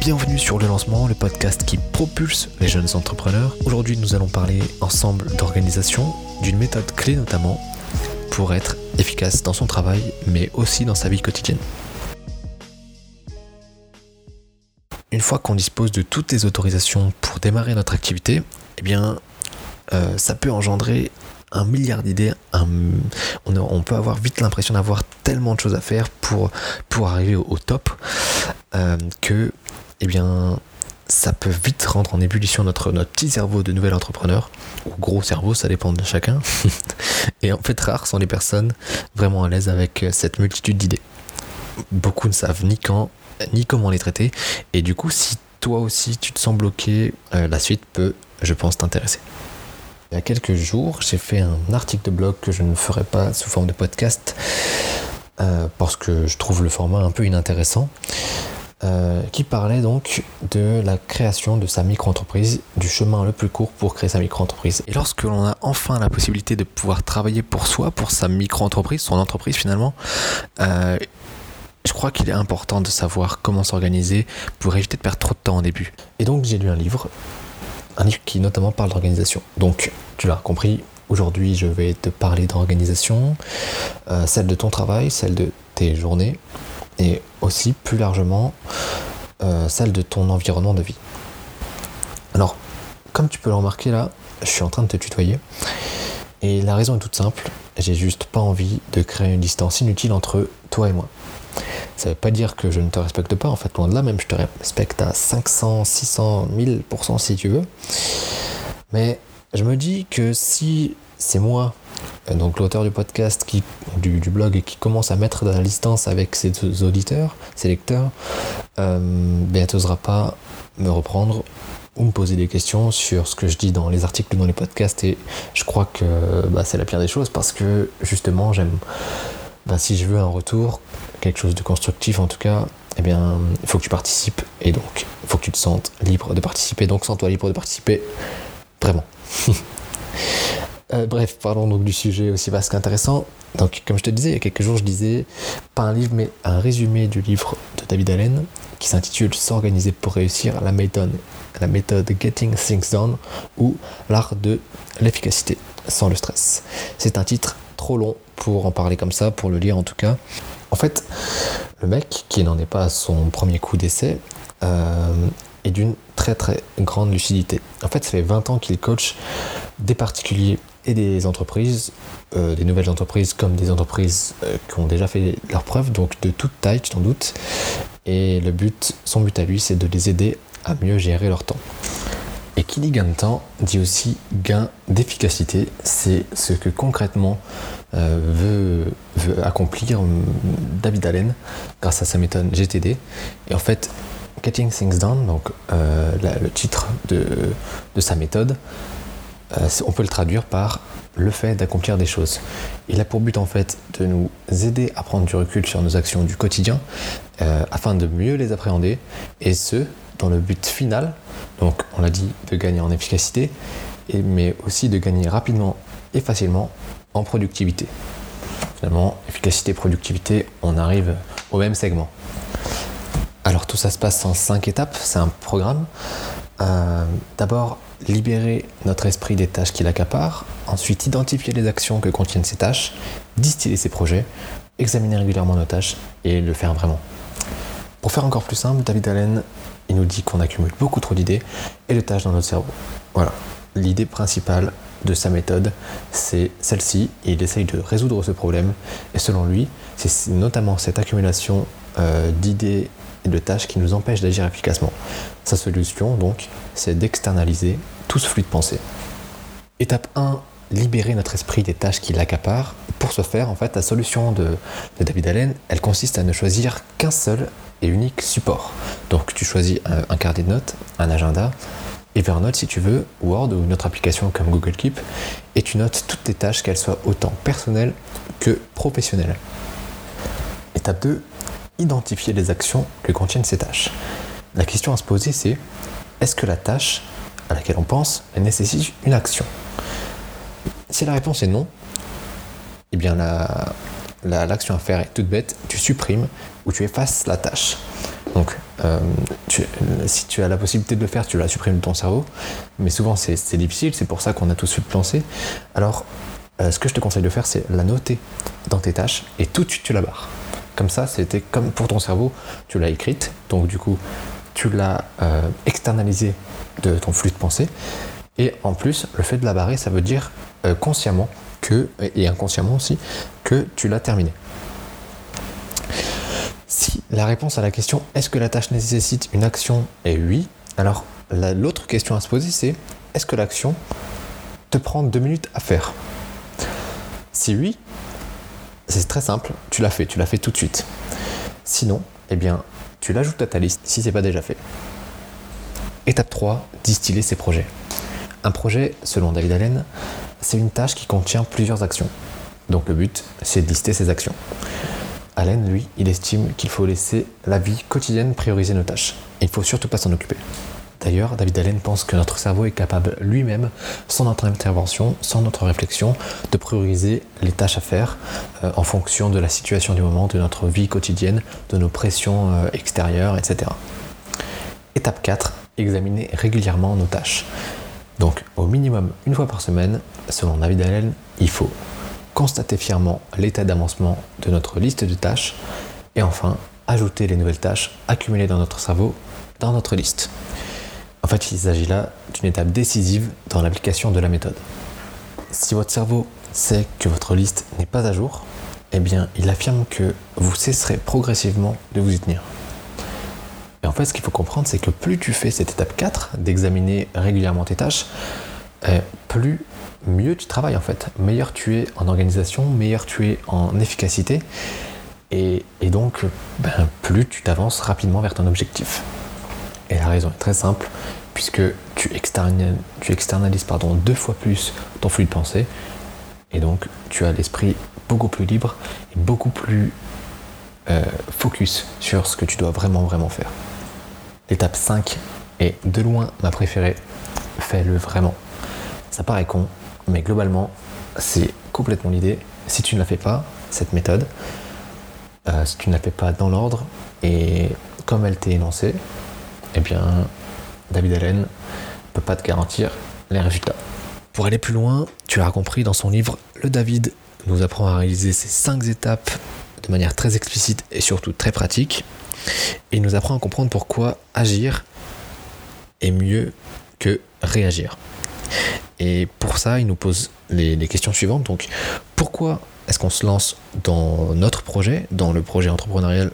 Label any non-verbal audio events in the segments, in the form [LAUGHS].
Bienvenue sur le lancement, le podcast qui propulse les jeunes entrepreneurs. Aujourd'hui, nous allons parler ensemble d'organisation, d'une méthode clé notamment pour être efficace dans son travail, mais aussi dans sa vie quotidienne. Une fois qu'on dispose de toutes les autorisations pour démarrer notre activité, eh bien, euh, ça peut engendrer un milliard d'idées. On, peut avoir vite l'impression d'avoir tellement de choses à faire pour, arriver au, top euh, que, eh bien, ça peut vite rendre en ébullition notre, petit cerveau de nouvel entrepreneur, ou gros cerveau, ça dépend de chacun. [LAUGHS] Et en fait, rares sont les personnes vraiment à l'aise avec cette multitude d'idées. Beaucoup ne savent ni quand, ni comment les traiter. Et du coup, si toi aussi tu te sens bloqué, euh, la suite peut, je pense, t'intéresser. Il y a quelques jours, j'ai fait un article de blog que je ne ferai pas sous forme de podcast euh, parce que je trouve le format un peu inintéressant. Euh, qui parlait donc de la création de sa micro-entreprise, du chemin le plus court pour créer sa micro-entreprise. Et lorsque l'on a enfin la possibilité de pouvoir travailler pour soi, pour sa micro-entreprise, son entreprise finalement, euh, je crois qu'il est important de savoir comment s'organiser pour éviter de perdre trop de temps au début. Et donc j'ai lu un livre, un livre qui notamment parle d'organisation. Donc tu l'as compris, aujourd'hui je vais te parler d'organisation, euh, celle de ton travail, celle de tes journées, et aussi plus largement euh, celle de ton environnement de vie. Alors, comme tu peux le remarquer là, je suis en train de te tutoyer. Et la raison est toute simple, j'ai juste pas envie de créer une distance inutile entre toi et moi. Ça veut pas dire que je ne te respecte pas, en fait, loin de là, même je te respecte à 500, 600, 1000% si tu veux. Mais je me dis que si c'est moi, euh, donc l'auteur du podcast, qui, du, blog, et qui commence à mettre de la distance avec ses auditeurs, ses lecteurs, euh, ben, tu n'oseras pas me reprendre ou me poser des questions sur ce que je dis dans les articles, dans les podcasts, et je crois que bah, c'est la pire des choses parce que justement, j'aime ben, si je veux un retour, quelque chose de constructif en tout cas, eh bien, il faut que tu participes et donc il faut que tu te sentes libre de participer. Donc, sens-toi libre de participer, vraiment. [LAUGHS] Euh, bref, parlons donc du sujet aussi vaste qu'intéressant. Donc, comme je te disais, il y a quelques jours, je disais pas un livre, mais un résumé du livre de David Allen qui s'intitule S'organiser pour réussir la méthode, la méthode Getting Things Done ou l'art de l'efficacité sans le stress. C'est un titre trop long pour en parler comme ça, pour le lire en tout cas. En fait, le mec, qui n'en est pas à son premier coup d'essai, euh, est d'une très très grande lucidité. En fait, ça fait 20 ans qu'il coach des particuliers et des entreprises, euh, des nouvelles entreprises comme des entreprises euh, qui ont déjà fait leurs preuves, donc de toute taille, tu t'en doutes. Et le but, son but à lui, c'est de les aider à mieux gérer leur temps. Et qui dit gain de temps dit aussi gain d'efficacité. C'est ce que concrètement euh, veut, accomplir hum, David Allen grâce à sa méthode GTD. Et en fait, Getting Things Done, donc euh, le titre de, sa méthode, euh, on peut le traduire par le fait d'accomplir des choses. Il a pour but en fait de nous aider à prendre du recul sur nos actions du quotidien afin de mieux les appréhender et ce dans le but final, donc on l'a dit, de gagner en efficacité, mais aussi de gagner rapidement et facilement en productivité. Finalement, efficacité, productivité, on arrive au même segment. Alors tout ça se passe en cinq étapes, c'est un programme. Euh, d'abord, libérer notre esprit des tâches qui l'accaparent, ensuite identifier les actions que contiennent ces tâches, distiller ses projets, examiner régulièrement nos tâches et le faire vraiment. Pour faire encore plus simple, David Allen il nous dit qu'on accumule beaucoup trop d'idées et de tâches dans notre cerveau. Voilà. L'idée principale de sa méthode, c'est celle-ci, il essaye de résoudre ce problème. Et selon lui, c'est notamment cette accumulation euh, d'idées et de tâches qui nous empêche d'agir efficacement. Sa solution, donc, c'est d'externaliser tout ce flux de pensée. Étape 1, libérer notre esprit des tâches qui l'accaparent. Pour ce faire, en fait, la solution de David Allen, elle consiste à ne choisir qu'un seul unique support. Donc tu choisis un, carnet de notes, un agenda, Evernote si tu veux, Word ou une autre application comme Google Keep, et tu notes toutes tes tâches, qu'elles soient autant personnelles que professionnelles. Étape 2, identifier les actions que contiennent ces tâches. La question à se poser c'est, est-ce que la tâche à laquelle on pense nécessite une action? Si la réponse est non, eh bien l'action à faire est toute bête, tu supprimes ou tu effaces la tâche. Donc, euh, si tu as la possibilité de le faire, tu la supprimes de ton cerveau, mais souvent c'est difficile, c'est pour ça qu'on a tous penser. Alors, euh, ce que je te conseille de faire, c'est la noter dans tes tâches et tout de suite tu la barres. Comme ça, c'était comme pour ton cerveau, tu l'as écrite, donc du coup, tu l'as euh, externalisé de ton flux de pensée. Et en plus, le fait de la barrer, ça veut dire consciemment que, et inconsciemment aussi, que tu l'as terminé. Si la réponse à la question est-ce que la tâche nécessite une action est oui, alors l'autre question à se poser c'est est-ce que l'action te prend deux minutes à faire? Si oui, c'est très simple, tu l'as fait, tu l'as fait tout de suite. Sinon, eh bien, tu l'ajoutes à ta liste si c'est pas déjà fait. Étape 3, distiller ses projets. Un projet, selon David Allen, c'est une tâche qui contient plusieurs actions. Donc le but, c'est de lister ses actions. Allen, lui, il estime qu'il faut laisser la vie quotidienne prioriser nos tâches. Il ne faut surtout pas s'en occuper. D'ailleurs, David Allen pense que notre cerveau est capable lui-même, sans notre intervention, sans notre réflexion, de prioriser les tâches à faire euh, en fonction de la situation du moment, de notre vie quotidienne, de nos pressions euh, extérieures, etc. Étape 4, examiner régulièrement nos tâches. Donc, au minimum une fois par semaine, selon David Allen, il faut constater fièrement l'état d'avancement de notre liste de tâches et enfin ajouter les nouvelles tâches accumulées dans notre cerveau dans notre liste. En fait, il s'agit là d'une étape décisive dans l'application de la méthode. Si votre cerveau sait que votre liste n'est pas à jour, eh bien, il affirme que vous cesserez progressivement de vous y tenir. Et en fait, ce qu'il faut comprendre, c'est que plus tu fais cette étape 4, d'examiner régulièrement tes tâches, eh, plus mieux tu travailles en fait. Meilleur tu es en organisation, meilleur tu es en efficacité. Et, donc, ben, plus tu t'avances rapidement vers ton objectif. Et la raison est très simple, puisque tu externalises, pardon, deux fois plus ton flux de pensée. Et donc, tu as l'esprit beaucoup plus libre et beaucoup plus euh, focus sur ce que tu dois vraiment, vraiment faire. L'étape 5 est de loin ma préférée. Fais-le vraiment. Ça paraît con, mais globalement, c'est complètement l'idée. Si tu ne la fais pas, cette méthode, euh, si tu ne la fais pas dans l'ordre et comme elle t'est énoncée, eh bien, David Allen ne peut pas te garantir les résultats. Pour aller plus loin, tu l'as compris dans son livre, le David nous apprend à réaliser ces cinq étapes de manière très explicite et surtout très pratique. Et il nous apprend à comprendre pourquoi agir est mieux que réagir. Et pour ça, il nous pose les, questions suivantes. Donc, pourquoi est-ce qu'on se lance dans notre projet, dans le projet entrepreneurial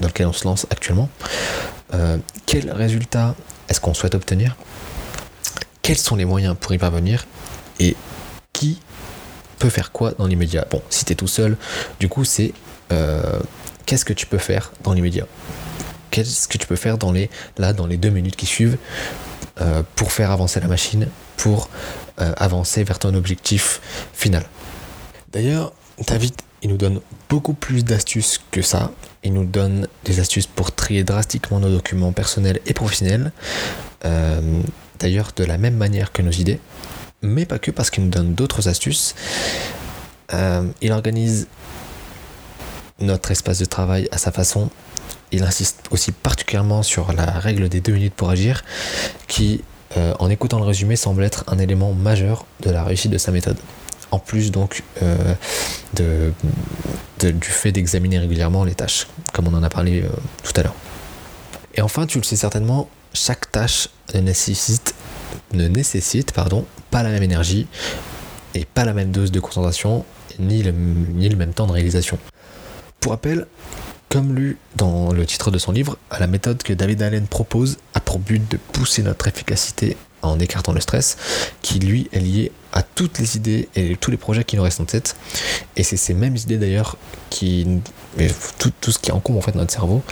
dans lequel on se lance actuellement euh, Quels résultats est-ce qu'on souhaite obtenir? Quels sont les moyens pour y parvenir? Et qui peut faire quoi dans l'immédiat? Bon, si tu es tout seul, du coup, c'est euh, qu'est-ce que tu peux faire dans l'immédiat? Qu'est-ce que tu peux faire dans les, là, dans les deux minutes qui suivent euh, pour faire avancer la machine, pour euh, avancer vers ton objectif final. D'ailleurs, David, il nous donne beaucoup plus d'astuces que ça. Il nous donne des astuces pour trier drastiquement nos documents personnels et professionnels. Euh, d'ailleurs, de la même manière que nos idées. Mais pas que parce qu'il nous donne d'autres astuces. Euh, il organise notre espace de travail à sa façon. Il insiste aussi particulièrement sur la règle des deux minutes pour agir, qui euh, en écoutant le résumé, semble être un élément majeur de la réussite de sa méthode. En plus donc euh, du fait d'examiner régulièrement les tâches, comme on en a parlé euh, tout à l'heure. Et enfin, tu le sais certainement, chaque tâche ne nécessite, pas la même énergie et pas la même dose de concentration, ni le, ni le même temps de réalisation. Pour rappel, comme lu dans le titre de son livre, la méthode que David Allen propose pour but de pousser notre efficacité en écartant le stress, qui lui est lié à toutes les idées et tous les projets qui nous restent en tête. Et c'est ces mêmes idées d'ailleurs qui. Tout, tout, ce qui encombre en fait notre cerveau,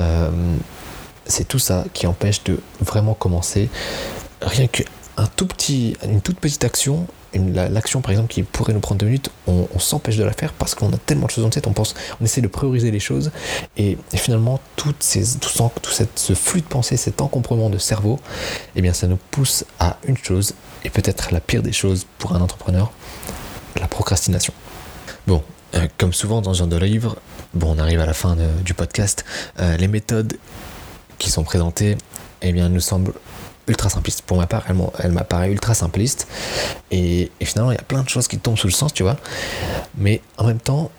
euh, c'est tout ça qui empêche de vraiment commencer. Rien qu'un tout petit, une toute petite action l'action par exemple qui pourrait nous prendre deux minutes, on, s'empêche de la faire parce qu'on a tellement de choses en tête, on pense, on essaie de prioriser les choses et, finalement toutes ces, tout, ce flux de pensée, cet encombrement de cerveau, eh bien ça nous pousse à une chose et peut-être la pire des choses pour un entrepreneur, la procrastination. Bon, euh, comme souvent dans ce genre de livre, bon, on arrive à la fin du podcast, euh, les méthodes qui sont présentées, eh bien, nous semblent ultra simplistes. Pour ma part, elle m'apparaît ultra simpliste. Et, et, finalement, il y a plein de choses qui tombent sous le sens, tu vois. Mais en même temps,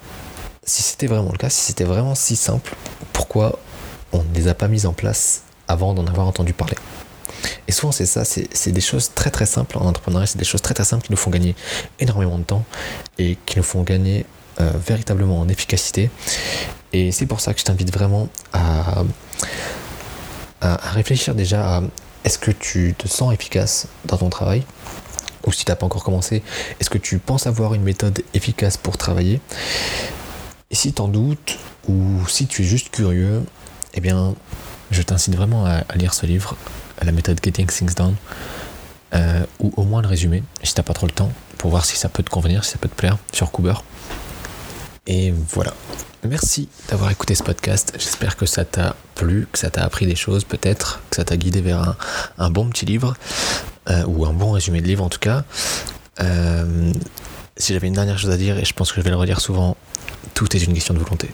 si c'était vraiment le cas, si c'était vraiment si simple, pourquoi on ne les a pas mises en place avant d'en avoir entendu parler? Et souvent c'est ça, c'est des choses très très simples en entrepreneuriat, c'est des choses très très simples qui nous font gagner énormément de temps et qui nous font gagner euh, véritablement en efficacité. Et c'est pour ça que je t'invite vraiment à, à, réfléchir déjà à est-ce que tu te sens efficace dans ton travail ou si tu n'as pas encore commencé, est-ce que tu penses avoir une méthode efficace pour travailler? Et si tu en doutes ou si tu es juste curieux, eh bien, je t'incite vraiment à, lire ce livre, la méthode Getting Things Done, euh, ou au moins le résumé, si t'as pas trop le temps, pour voir si ça peut te convenir, si ça peut te plaire, sur Cooper. Et voilà. Merci d'avoir écouté ce podcast. J'espère que ça t'a plu, que ça t'a appris des choses peut-être, que ça t'a guidé vers un, bon petit livre, euh, ou un bon résumé de livre en tout cas. Euh, si j'avais une dernière chose à dire, et je pense que je vais le redire souvent, tout est une question de volonté.